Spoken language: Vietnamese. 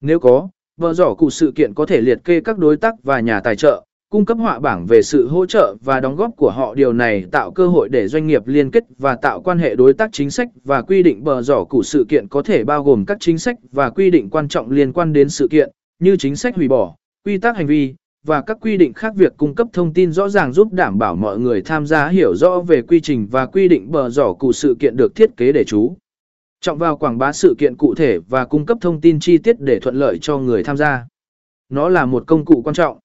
Nếu có, vợ giỏ cụ sự kiện có thể liệt kê các đối tác và nhà tài trợ, cung cấp họa bảng về sự hỗ trợ và đóng góp của họ điều này tạo cơ hội để doanh nghiệp liên kết và tạo quan hệ đối tác chính sách và quy định bờ giỏ cụ sự kiện có thể bao gồm các chính sách và quy định quan trọng liên quan đến sự kiện, như chính sách hủy bỏ, quy tắc hành vi, và các quy định khác việc cung cấp thông tin rõ ràng giúp đảm bảo mọi người tham gia hiểu rõ về quy trình và quy định bờ giỏ cụ sự kiện được thiết kế để chú. Trọng vào quảng bá sự kiện cụ thể và cung cấp thông tin chi tiết để thuận lợi cho người tham gia. Nó là một công cụ quan trọng.